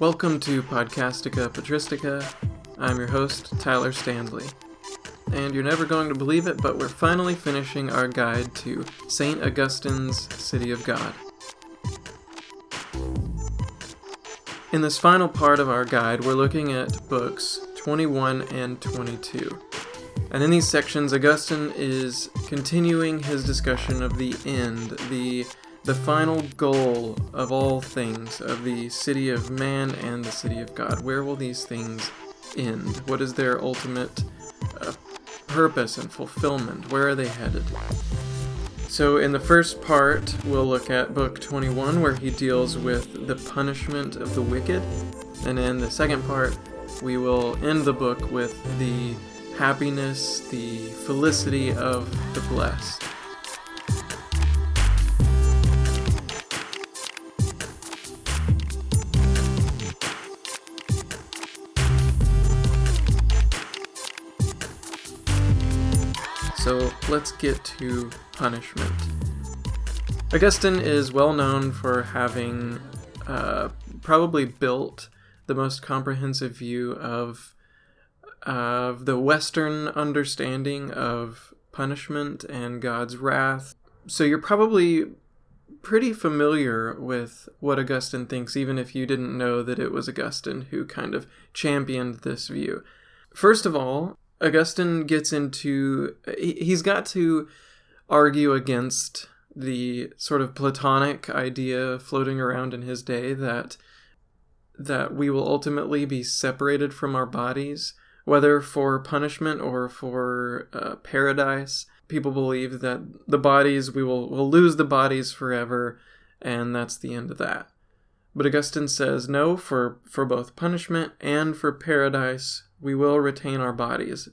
Welcome to Podcastica Patristica. I'm your host, Tyler Stanley. And you're never going to believe it, but we're finally finishing our guide to St. Augustine's City of God. In this final part of our guide, we're looking at books 21 and 22. And in these sections, Augustine is continuing his discussion of the end, the the final goal of all things, of the city of man and the city of God. Where will these things end? What is their ultimate uh, purpose and fulfillment? Where are they headed? So, in the first part, we'll look at Book 21, where he deals with the punishment of the wicked. And in the second part, we will end the book with the happiness, the felicity of the blessed. Let's get to punishment. Augustine is well known for having uh, probably built the most comprehensive view of of the Western understanding of punishment and God's wrath. So you're probably pretty familiar with what Augustine thinks, even if you didn't know that it was Augustine who kind of championed this view. First of all, Augustine gets into, he's got to argue against the sort of Platonic idea floating around in his day that that we will ultimately be separated from our bodies whether for punishment or for uh, paradise. People believe that the bodies, we will will lose the bodies forever, and that's the end of that. But Augustine says no, for, for both punishment and for paradise, we will retain our bodies.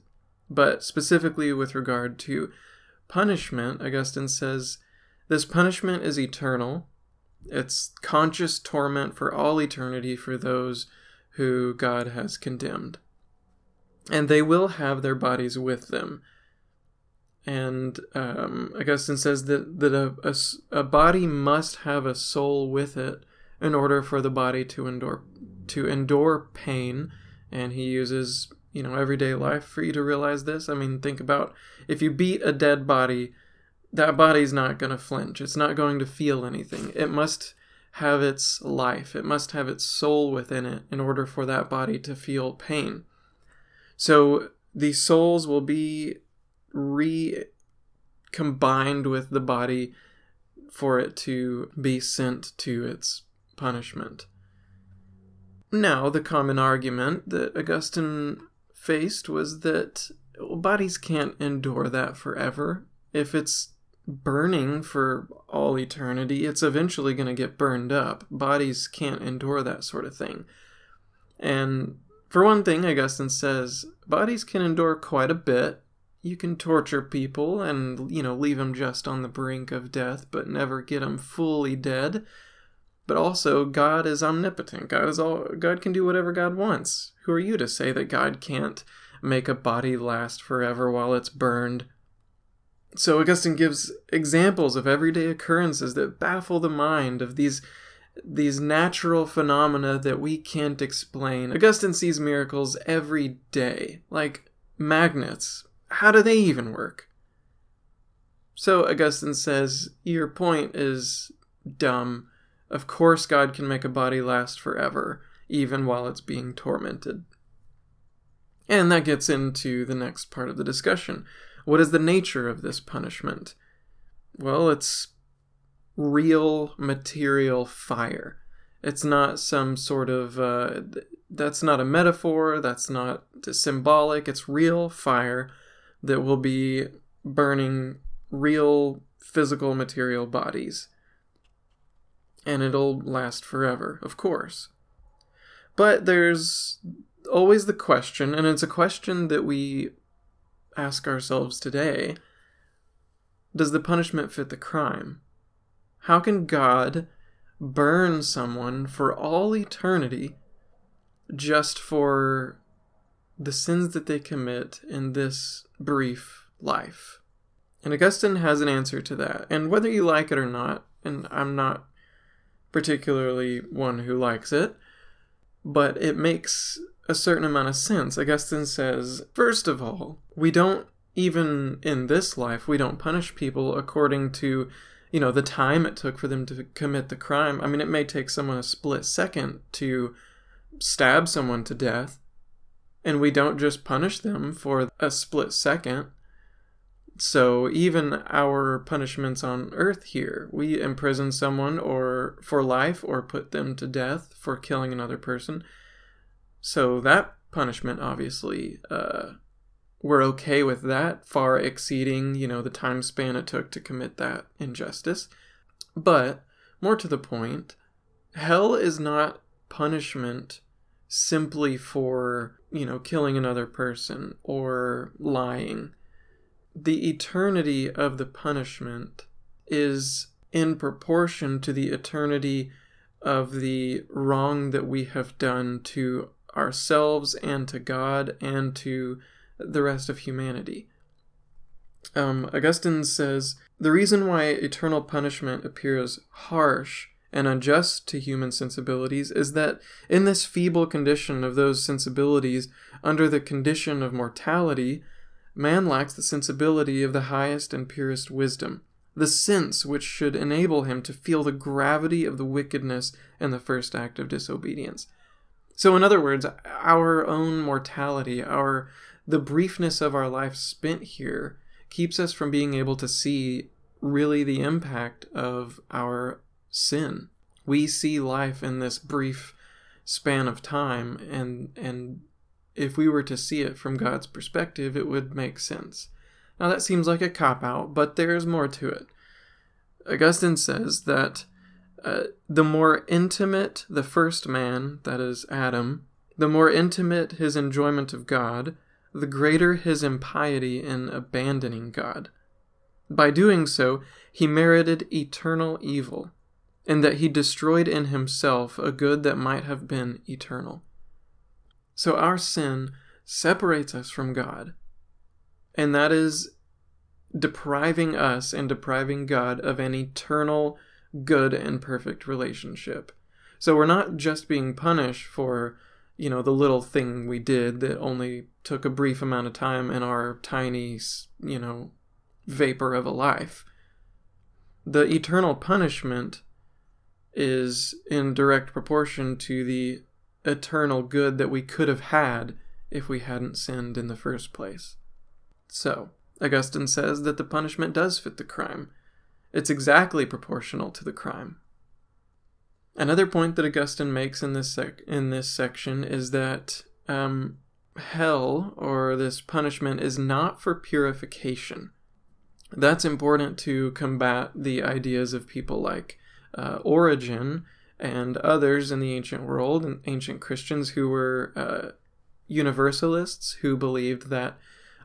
But specifically with regard to punishment, Augustine says this punishment is eternal. It's conscious torment for all eternity for those who God has condemned and they will have their bodies with them. And um, Augustine says that, that a, a, a, body must have a soul with it in order for the body to endure to endure pain. And he uses you know everyday life for you to realize this. I mean, think about if you beat a dead body, that body's not going to flinch. It's not going to feel anything. It must have its life. It must have its soul within it in order for that body to feel pain. So the souls will be recombined with the body for it to be sent to its punishment. Now, the common argument that Augustine faced was that well, bodies can't endure that forever. If it's burning for all eternity, it's eventually going to get burned up. Bodies can't endure that sort of thing. And for one thing, Augustine says, bodies can endure quite a bit. You can torture people and, you know, leave them just on the brink of death, but never get them fully dead. But also, God is omnipotent. God is all God can do whatever God wants. Who are you to say that God can't make a body last forever while it's burned? So Augustine gives examples of everyday occurrences that baffle the mind of these these natural phenomena that we can't explain. Augustine sees miracles every day, like magnets. How do they even work? So Augustine says, Your point is dumb. Of course, God can make a body last forever, even while it's being tormented. And that gets into the next part of the discussion. What is the nature of this punishment? Well, it's real material fire. It's not some sort of, uh, that's not a metaphor, that's not symbolic, it's real fire that will be burning real physical material bodies. And it'll last forever, of course. But there's always the question, and it's a question that we ask ourselves today does the punishment fit the crime? How can God burn someone for all eternity just for the sins that they commit in this brief life? And Augustine has an answer to that. And whether you like it or not, and I'm not particularly one who likes it, but it makes a certain amount of sense. Augustine says, first of all, we don't even in this life, we don't punish people according to, you know, the time it took for them to commit the crime. I mean, it may take someone a split second to stab someone to death, and we don't just punish them for a split second. So even our punishments on earth here, we imprison someone or for life or put them to death for killing another person. So that punishment obviously uh, we're okay with that, far exceeding, you know, the time span it took to commit that injustice. But, more to the point, hell is not punishment simply for, you know, killing another person or lying. The eternity of the punishment is in proportion to the eternity of the wrong that we have done to ourselves and to God and to the rest of humanity. Um, Augustine says the reason why eternal punishment appears harsh and unjust to human sensibilities is that in this feeble condition of those sensibilities, under the condition of mortality, man lacks the sensibility of the highest and purest wisdom, the sense which should enable him to feel the gravity of the wickedness in the first act of disobedience. So, in other words, our own mortality, our the briefness of our life spent here keeps us from being able to see really the impact of our sin. We see life in this brief span of time and and if we were to see it from God's perspective, it would make sense. Now that seems like a cop out, but there's more to it. Augustine says that uh, the more intimate the first man, that is Adam, the more intimate his enjoyment of God, the greater his impiety in abandoning God. By doing so, he merited eternal evil, in that he destroyed in himself a good that might have been eternal. So our sin separates us from God, and that is depriving us and depriving God of an eternal, good, and perfect relationship. So we're not just being punished for you know, the little thing we did that only took a brief amount of time in our tiny, you know, vapor of a life. The eternal punishment is in direct proportion to the eternal good that we could have had if we hadn't sinned in the first place. So, Augustine says that the punishment does fit the crime. It's exactly proportional to the crime. Another point that Augustine makes in this sec- in this section is that um, hell or this punishment is not for purification. That's important to combat the ideas of people like uh, Origen and others in the ancient world and ancient Christians who were uh, universalists who believed that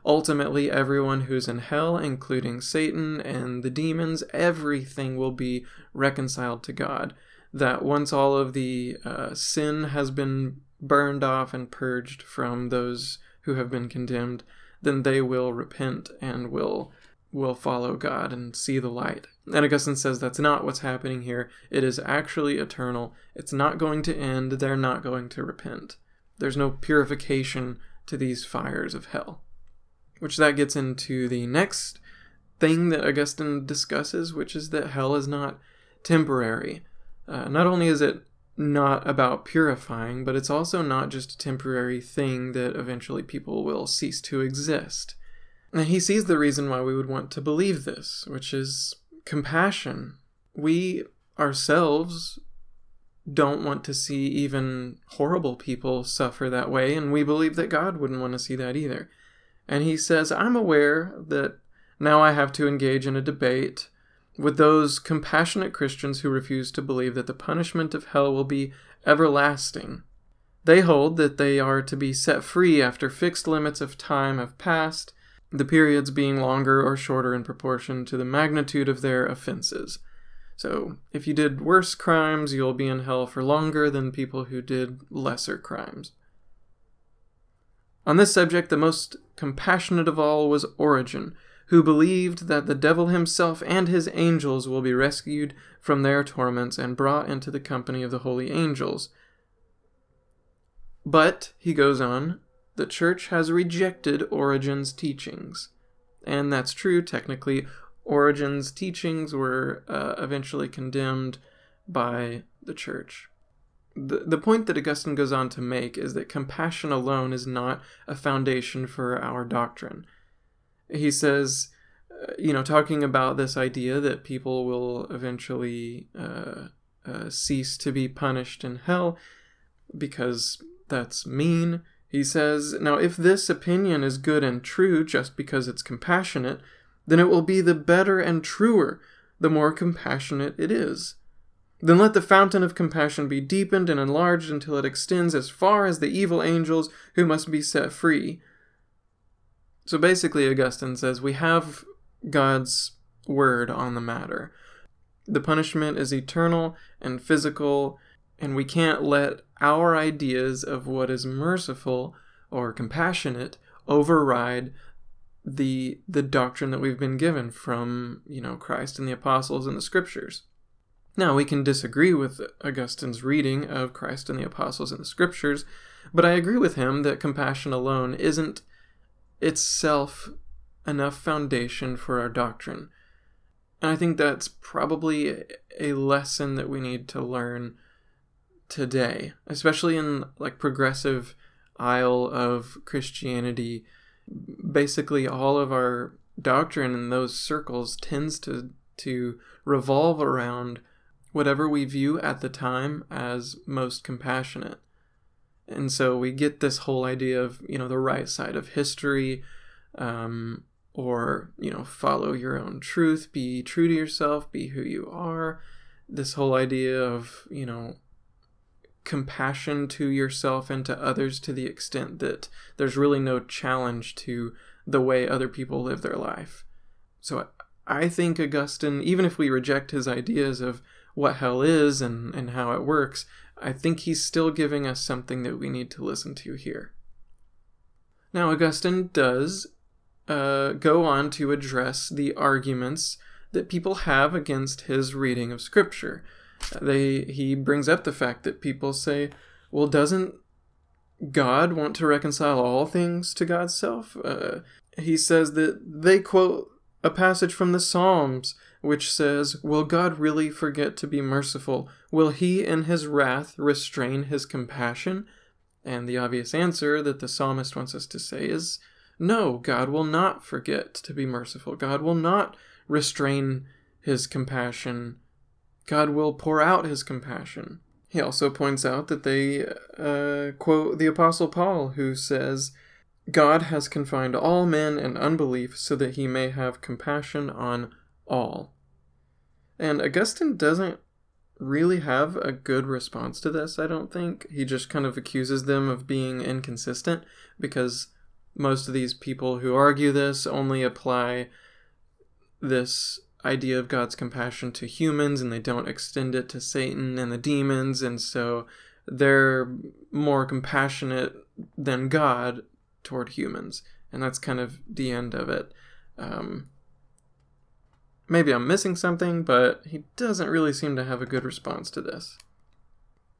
ultimately everyone who's in hell, including Satan and the demons, everything will be reconciled to God that once all of the uh, sin has been burned off and purged from those who have been condemned, then they will repent and will will follow God and see the light. And Augustine says that's not what's happening here. It is actually eternal. It's not going to end. They're not going to repent. There's no purification to these fires of hell. Which that gets into the next thing that Augustine discusses, which is that hell is not temporary. Uh, not only is it not about purifying, but it's also not just a temporary thing that eventually people will cease to exist. And he sees the reason why we would want to believe this, which is compassion. We ourselves don't want to see even horrible people suffer that way, and we believe that God wouldn't want to see that either. And he says, I'm aware that now I have to engage in a debate with those compassionate Christians who refuse to believe that the punishment of hell will be everlasting. They hold that they are to be set free after fixed limits of time have passed, the periods being longer or shorter in proportion to the magnitude of their offenses. So, if you did worse crimes, you'll be in hell for longer than people who did lesser crimes. On this subject, the most compassionate of all was Origen, who believed that the devil himself and his angels will be rescued from their torments and brought into the company of the holy angels. But, he goes on, the church has rejected Origen's teachings. And that's true, technically. Origen's teachings were uh, eventually condemned by the church. The, the point that Augustine goes on to make is that compassion alone is not a foundation for our doctrine. He says, uh, you know, talking about this idea that people will eventually uh, uh, cease to be punished in hell because that's mean. He says, Now, if this opinion is good and true just because it's compassionate, then it will be the better and truer the more compassionate it is. Then let the fountain of compassion be deepened and enlarged until it extends as far as the evil angels who must be set free. So basically, Augustine says we have God's word on the matter. The punishment is eternal and physical, and we can't let our ideas of what is merciful or compassionate override the the doctrine that we've been given from you know Christ and the apostles and the scriptures. Now we can disagree with Augustine's reading of Christ and the apostles and the scriptures, but I agree with him that compassion alone isn't itself enough foundation for our doctrine. And I think that's probably a lesson that we need to learn today, especially in like progressive aisle of Christianity. Basically, all of our doctrine in those circles tends to to revolve around whatever we view at the time as most compassionate. And so we get this whole idea of, you know, the right side of history, um, or, you know, follow your own truth, be true to yourself, be who you are. This whole idea of, you know, compassion to yourself and to others to the extent that there's really no challenge to the way other people live their life. So I think Augustine, even if we reject his ideas of what hell is and, and how it works, I think he's still giving us something that we need to listen to here. Now, Augustine does uh, go on to address the arguments that people have against his reading of Scripture they he brings up the fact that people say, well, doesn't God want to reconcile all things to God's self? Uh, he says that they quote a passage from the Psalms which says, Will God really forget to be merciful? Will he in his wrath restrain his compassion? And the obvious answer that the psalmist wants us to say is, No, God will not forget to be merciful. God will not restrain his compassion God will pour out his compassion. He also points out that they uh, quote the Apostle Paul, who says, God has confined all men in unbelief so that he may have compassion on all. And Augustine doesn't really have a good response to this, I don't think. He just kind of accuses them of being inconsistent because most of these people who argue this only apply this idea of God's compassion to humans and they don't extend it to Satan and the demons, and so they're more compassionate than God toward humans. And that's kind of the end of it. Um, maybe I'm missing something, but he doesn't really seem to have a good response to this.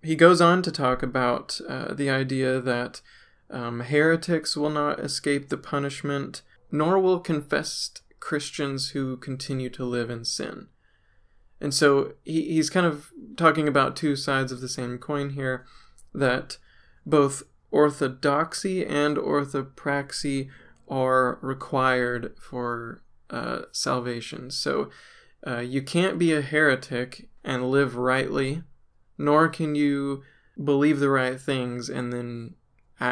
He goes on to talk about uh, the idea that um, heretics will not escape the punishment, nor will confessed Christians who continue to live in sin. And so he, he's kind of talking about two sides of the same coin here that both orthodoxy and orthopraxy are required for uh, salvation. So uh, you can't be a heretic and live rightly, nor can you believe the right things and then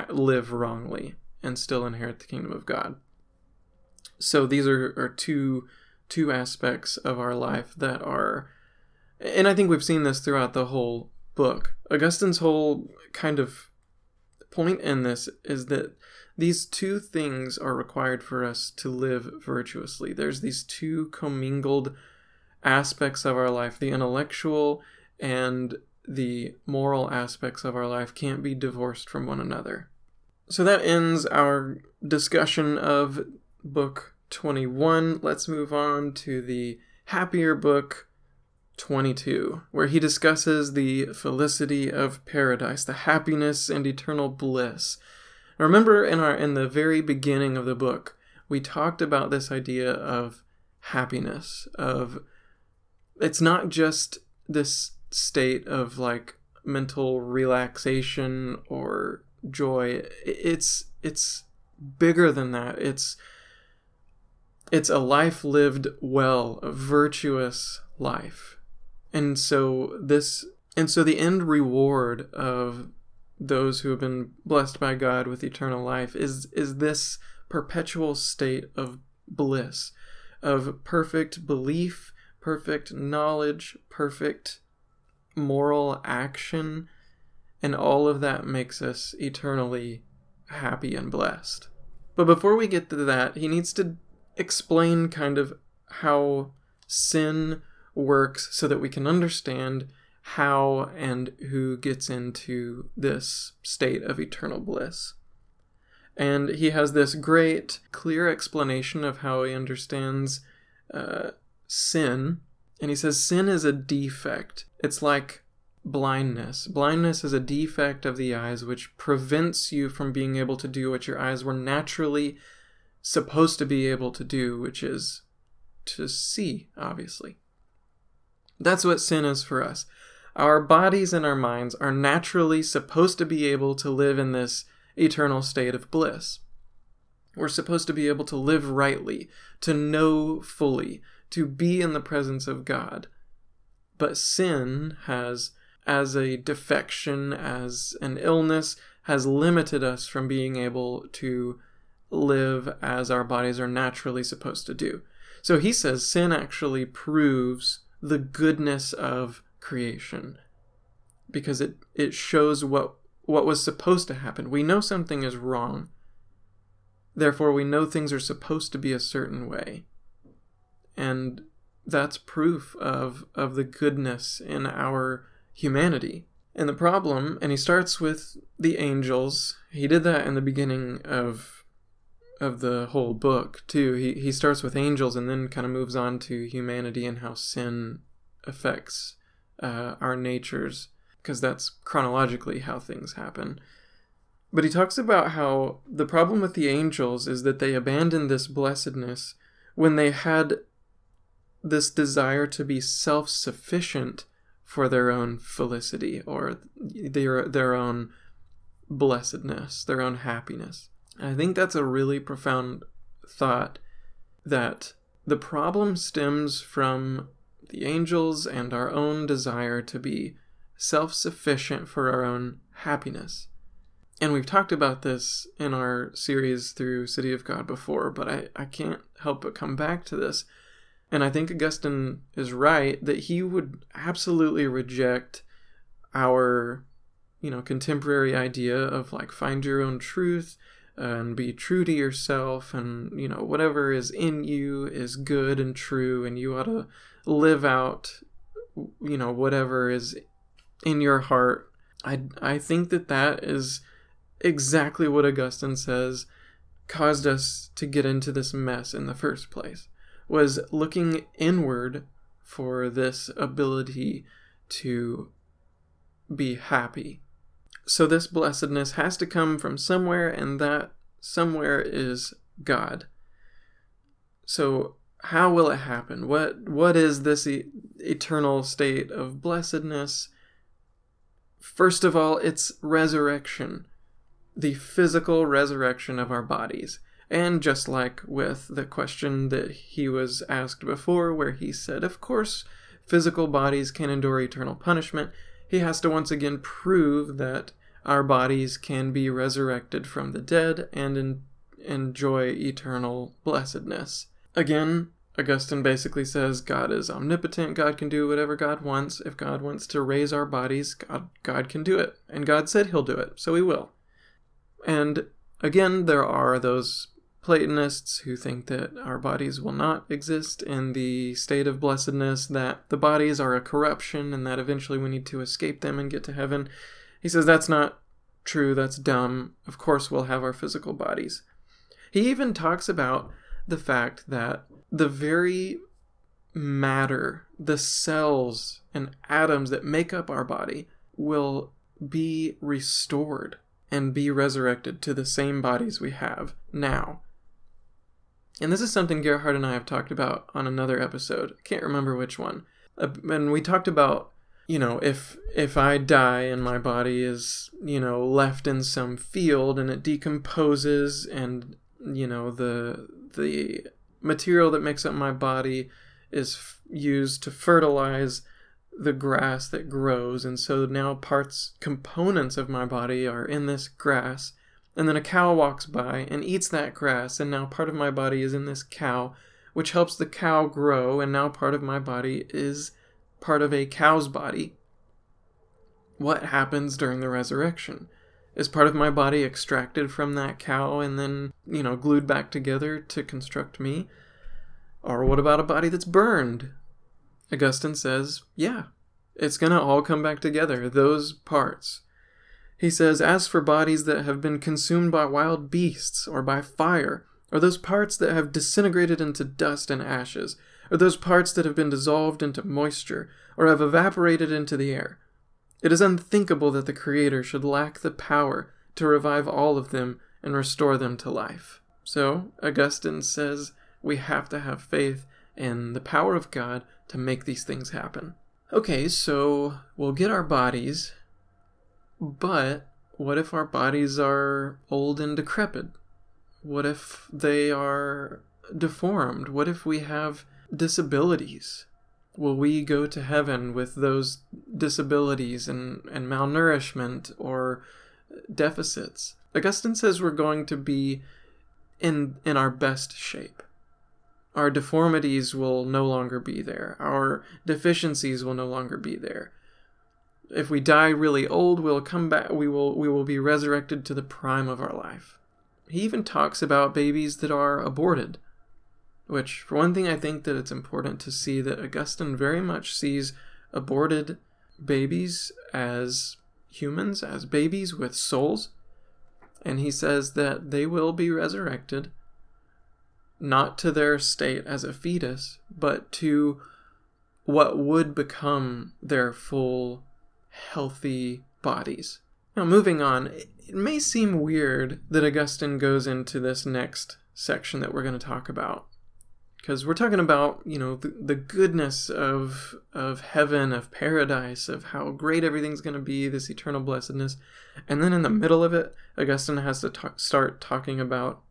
live wrongly and still inherit the kingdom of God so these are, are two two aspects of our life that are and I think we've seen this throughout the whole book. Augustine's whole kind of point in this is that these two things are required for us to live virtuously. There's these two commingled aspects of our life the intellectual and the moral aspects of our life can't be divorced from one another. So that ends our discussion of book 21. Let's move on to the happier book 22, where he discusses the felicity of paradise, the happiness and eternal bliss. remember in our in the very beginning of the book, we talked about this idea of happiness, of it's not just this state of like mental relaxation or joy. It's it's bigger than that. It's it's a life lived well, a virtuous life. And so this and so the end reward of those who have been blessed by God with eternal life is is this perpetual state of bliss, of perfect belief, perfect knowledge, perfect moral action, and all of that makes us eternally happy and blessed. But before we get to that, he needs to explain kind of how sin works so that we can understand how and who gets into this state of eternal bliss. And he has this great, clear explanation of how he understands uh, sin. And he says sin is a defect. It's like blindness. Blindness is a defect of the eyes which prevents you from being able to do what your eyes were naturally supposed to be able to do, which is to see, obviously. That's what sin is for us. Our bodies and our minds are naturally supposed to be able to live in this eternal state of bliss. We're supposed to be able to live rightly, to know fully, to be in the presence of God. But sin has, as a defection, as an illness, has limited us from being able to live as our bodies are naturally supposed to do. So he says sin actually proves the goodness of creation because it, it shows what what was supposed to happen. We know something is wrong. Therefore, we know things are supposed to be a certain way. And that's proof of, of the goodness in our humanity. And the problem, and he starts with the angels. He did that in the beginning of of the whole book too. He he starts with angels and then kind of moves on to humanity and how sin affects uh, our natures because that's chronologically how things happen. But he talks about how the problem with the angels is that they abandoned this blessedness when they had this desire to be self sufficient for their own felicity or their, their own blessedness, their own happiness. I think that's a really profound thought that the problem stems from the angels and our own desire to be self sufficient for our own happiness. And we've talked about this in our series through City of God before, but I, I can't help but come back to this. And I think Augustine is right that he would absolutely reject our, you know, contemporary idea of like find your own truth and be true to yourself and you know whatever is in you is good and true and you ought to live out you know whatever is in your heart. I i think that that is exactly what augustine says caused us to get into this mess in the first place was looking inward for this ability to be happy so this blessedness has to come from somewhere, and that somewhere is God. So how will it happen? What what is this e- eternal state of blessedness? First of all, it's resurrection, the physical resurrection of our bodies. And just like with the question that he was asked before, where he said, Of course, physical bodies can endure eternal punishment, he has to once again prove that our bodies can be resurrected from the dead and en- enjoy eternal blessedness. Again, Augustine basically says God is omnipotent. God can do whatever God wants. If God wants to raise our bodies, God, God can do it. And God said he'll do it, so he will. And again, there are those Platonists who think that our bodies will not exist in the state of blessedness, that the bodies are a corruption, and that eventually we need to escape them and get to heaven. He says that's not true, that's dumb. Of course, we'll have our physical bodies. He even talks about the fact that the very matter, the cells and atoms that make up our body, will be restored and be resurrected to the same bodies we have now. And this is something Gerhard and I have talked about on another episode. I can't remember which one. Uh, and we talked about, you know, if if I die and my body is, you know, left in some field and it decomposes and, you know, the the material that makes up my body is f- used to fertilize the grass that grows. And so now parts components of my body are in this grass. And then a cow walks by and eats that grass, and now part of my body is in this cow, which helps the cow grow, and now part of my body is part of a cow's body. What happens during the resurrection? Is part of my body extracted from that cow and then, you know, glued back together to construct me? Or what about a body that's burned? Augustine says, yeah, it's going to all come back together, those parts. He says, As for bodies that have been consumed by wild beasts or by fire, or those parts that have disintegrated into dust and ashes, or those parts that have been dissolved into moisture, or have evaporated into the air, it is unthinkable that the Creator should lack the power to revive all of them and restore them to life. So, Augustine says we have to have faith in the power of God to make these things happen. Okay, so we'll get our bodies but what if our bodies are old and decrepit? What if they are deformed? What if we have disabilities? Will we go to heaven with those disabilities and, and malnourishment or deficits? Augustine says we're going to be in in our best shape. Our deformities will no longer be there. Our deficiencies will no longer be there if we die really old, we'll come back. We will we will be resurrected to the prime of our life. He even talks about babies that are aborted, which, for one thing, I think that it's important to see that Augustine very much sees aborted babies as humans, as babies with souls, and he says that they will be resurrected not to their state as a fetus, but to what would become their full healthy bodies. Now, moving on, it may seem weird that Augustine goes into this next section that we're going to talk about. Because we're talking about, you know, the, the goodness of of heaven, of paradise, of how great everything's going to be, this eternal blessedness. And then in the middle of it, Augustine has to talk, start talking about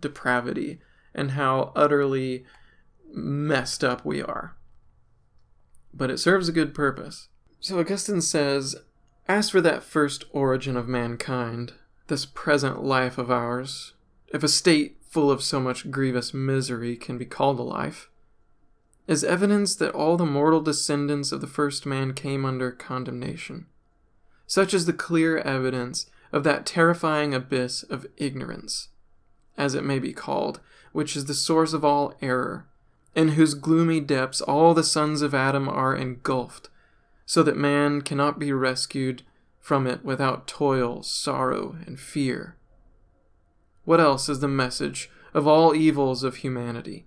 depravity and how utterly messed up we are. But it serves a good purpose. So Augustine says, As for that first origin of mankind, this present life of ours, if a state full of so much grievous misery can be called a life, is evidence that all the mortal descendants of the first man came under condemnation. Such is the clear evidence of that terrifying abyss of ignorance, as it may be called, which is the source of all error, in whose gloomy depths all the sons of Adam are engulfed so that man cannot be rescued from it without toil, sorrow, and fear. What else is the message of all evils of humanity?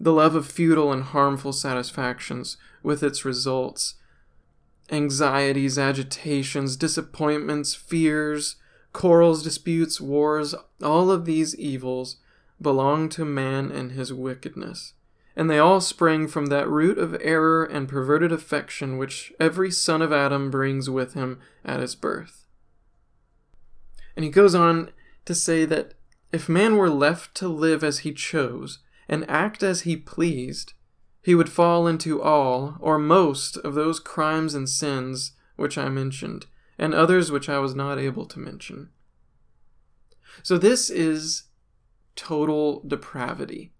The love of futile and harmful satisfactions, with its results, anxieties, agitations, disappointments, fears, quarrels, disputes, wars, all of these evils belong to man and his wickedness and they all spring from that root of error and perverted affection which every son of Adam brings with him at his birth. And he goes on to say that if man were left to live as he chose and act as he pleased, he would fall into all or most of those crimes and sins which I mentioned, and others which I was not able to mention. So, this is total depravity.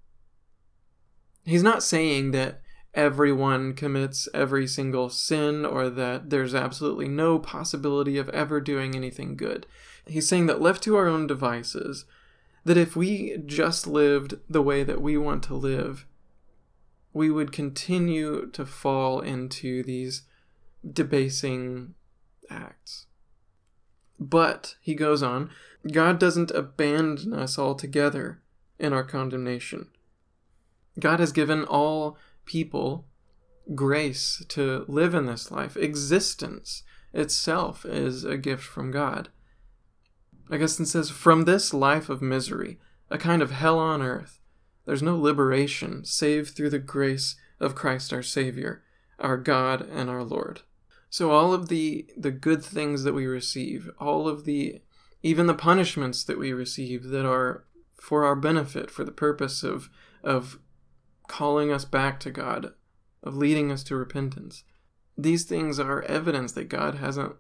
He's not saying that everyone commits every single sin or that there's absolutely no possibility of ever doing anything good. He's saying that left to our own devices, that if we just lived the way that we want to live, we would continue to fall into these debasing acts. But, he goes on, God doesn't abandon us altogether in our condemnation. God has given all people grace to live in this life. Existence itself is a gift from God. Augustine says, From this life of misery, a kind of hell on earth, there's no liberation save through the grace of Christ our Savior, our God and our Lord. So all of the the good things that we receive, all of the even the punishments that we receive that are for our benefit, for the purpose of of calling us back to God, of leading us to repentance. These things are evidence that God hasn't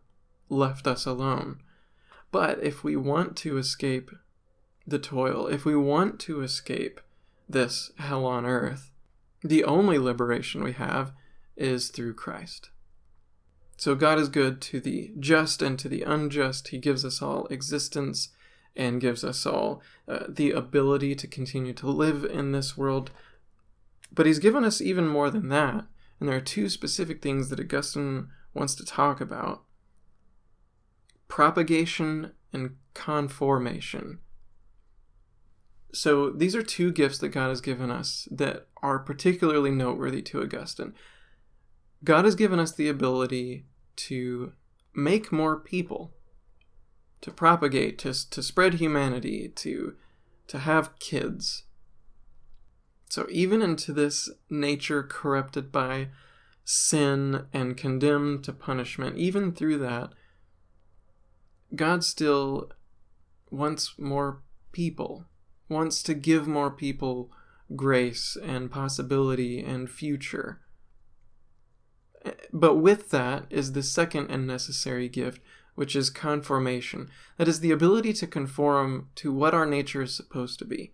left us alone. But if we want to escape the toil, if we want to escape this hell on earth, the only liberation we have is through Christ. So God is good to the just and to the unjust. He gives us all existence and gives us all uh, the ability to continue to live in this world. But He's given us even more than that. And there are two specific things that Augustine wants to talk about propagation and conformation. So these are two gifts that God has given us that are particularly noteworthy to Augustine. God has given us the ability to make more people, to propagate, to, to spread humanity, to, to have kids. So, even into this nature corrupted by sin and condemned to punishment, even through that, God still wants more people, wants to give more people grace and possibility and future. But with that is the second and necessary gift, which is conformation. That is the ability to conform to what our nature is supposed to be.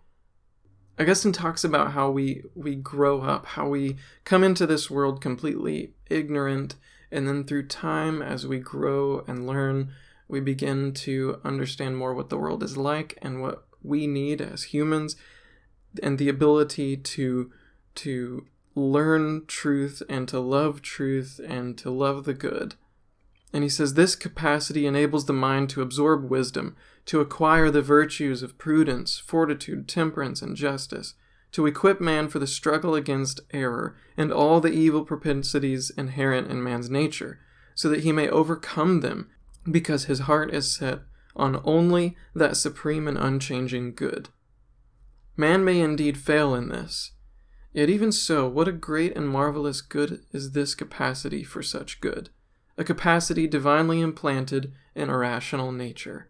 Augustine talks about how we, we grow up, how we come into this world completely ignorant, and then through time, as we grow and learn, we begin to understand more what the world is like and what we need as humans, and the ability to to learn truth and to love truth and to love the good. And he says this capacity enables the mind to absorb wisdom, to acquire the virtues of prudence, fortitude, temperance, and justice, to equip man for the struggle against error and all the evil propensities inherent in man's nature, so that he may overcome them, because his heart is set on only that supreme and unchanging good. Man may indeed fail in this, Yet even so, what a great and marvelous good is this capacity for such good, a capacity divinely implanted in a rational nature.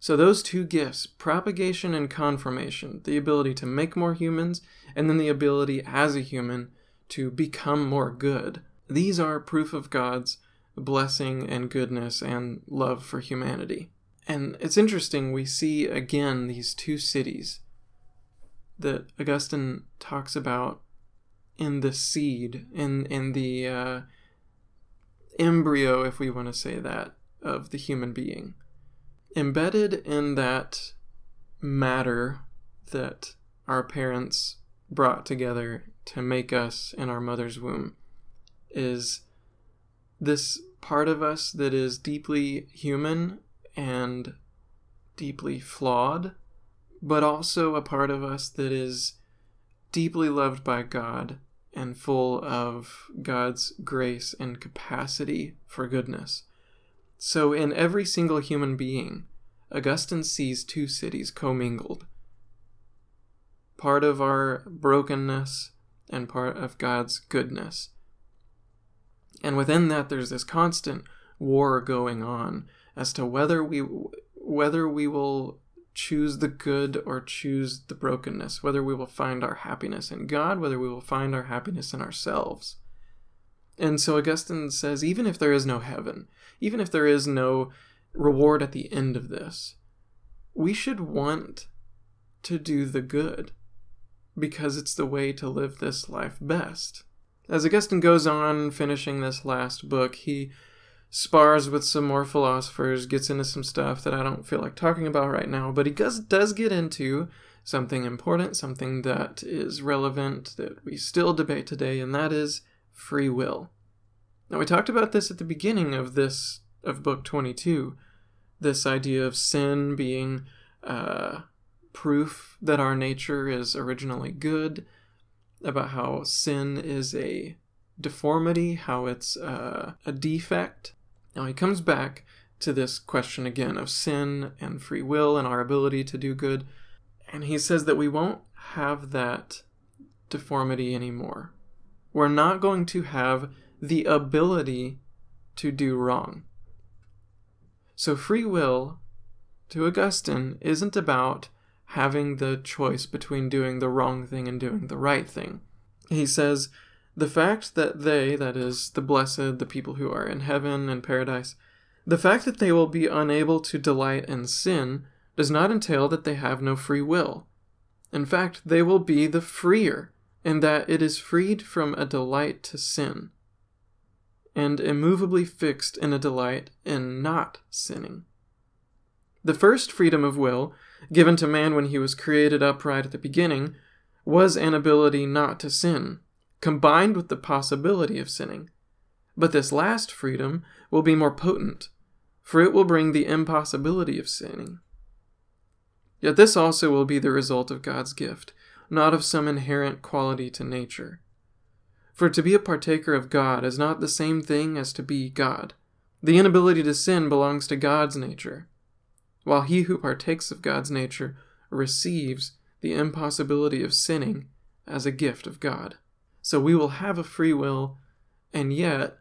So, those two gifts, propagation and conformation, the ability to make more humans, and then the ability as a human to become more good, these are proof of God's blessing and goodness and love for humanity. And it's interesting, we see again these two cities that Augustine talks about in the seed, in in the uh, embryo, if we want to say that, of the human being. Embedded in that matter that our parents brought together to make us in our mother's womb is this part of us that is deeply human and deeply flawed but also a part of us that is deeply loved by God and full of God's grace and capacity for goodness. So, in every single human being, Augustine sees two cities commingled part of our brokenness and part of God's goodness. And within that, there's this constant war going on as to whether we whether we will choose the good or choose the brokenness, whether we will find our happiness in God, whether we will find our happiness in ourselves. And so Augustine says even if there is no heaven, even if there is no reward at the end of this, we should want to do the good because it's the way to live this life best. As Augustine goes on finishing this last book, he spars with some more philosophers, gets into some stuff that I don't feel like talking about right now, but he does, does get into something important, something that is relevant, that we still debate today, and that is free will. Now, we talked about this at the beginning of this, of book 22, this idea of sin being uh, proof that our nature is originally good, about how sin is a deformity, how it's uh, a defect. Now he comes back to this question again of sin and free will and our ability to do good. And he says that we won't have that deformity anymore. We're not going to have the ability to do wrong. So, free will, to Augustine, isn't about having the choice between doing the wrong thing and doing the right thing. He says, the fact that they, that is, the blessed, the people who are in heaven and paradise, the fact that they will be unable to delight in sin does not entail that they have no free will. In fact, they will be the freer in that it is freed from a delight to sin, and immovably fixed in a delight in not sinning. The first freedom of will, given to man when he was created upright at the beginning, was an ability not to sin, combined with the possibility of sinning. But this last freedom will be more potent, for it will bring the impossibility of sinning. Yet this also will be the result of God's gift, not of some inherent quality to nature. For to be a partaker of God is not the same thing as to be God. The inability to sin belongs to God's nature, while he who partakes of God's nature receives the impossibility of sinning as a gift of God. So we will have a free will, and yet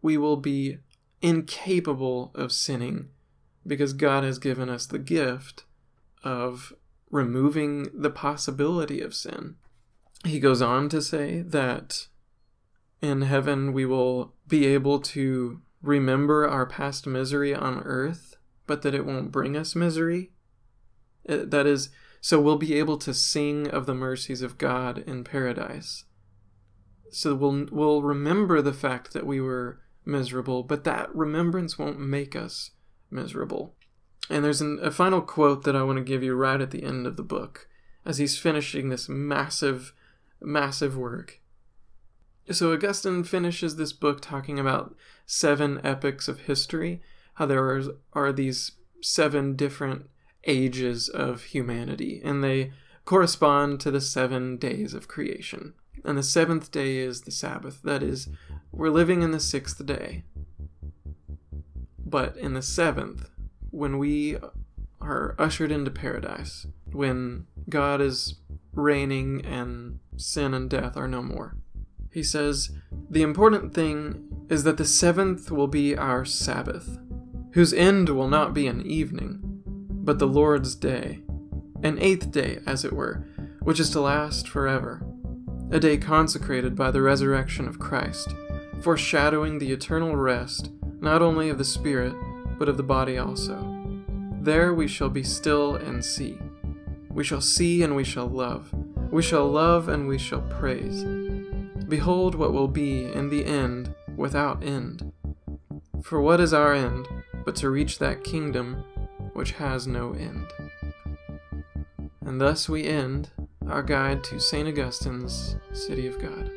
we will be incapable of sinning because God has given us the gift of removing the possibility of sin. He goes on to say that in heaven we will be able to remember our past misery on earth, but that it won't bring us misery. It, that is, so we'll be able to sing of the mercies of God in paradise. So we'll, we'll remember the fact that we were miserable, but that remembrance won't make us miserable. And there's an, a final quote that I want to give you right at the end of the book as he's finishing this massive, massive work. So Augustine finishes this book talking about seven epochs of history, how there are, are these seven different ages of humanity, and they correspond to the seven days of creation. And the seventh day is the Sabbath. That is, we're living in the sixth day. But in the seventh, when we are ushered into paradise, when God is reigning and sin and death are no more. He says, The important thing is that the seventh will be our Sabbath, whose end will not be an evening, but the Lord's day, an eighth day, as it were, which is to last forever, a day consecrated by the resurrection of Christ, foreshadowing the eternal rest not only of the spirit, but of the body also. There we shall be still and see. We shall see and we shall love. We shall love and we shall praise. Behold what will be in the end without end. For what is our end but to reach that kingdom which has no end? And thus we end our guide to St. Augustine's City of God.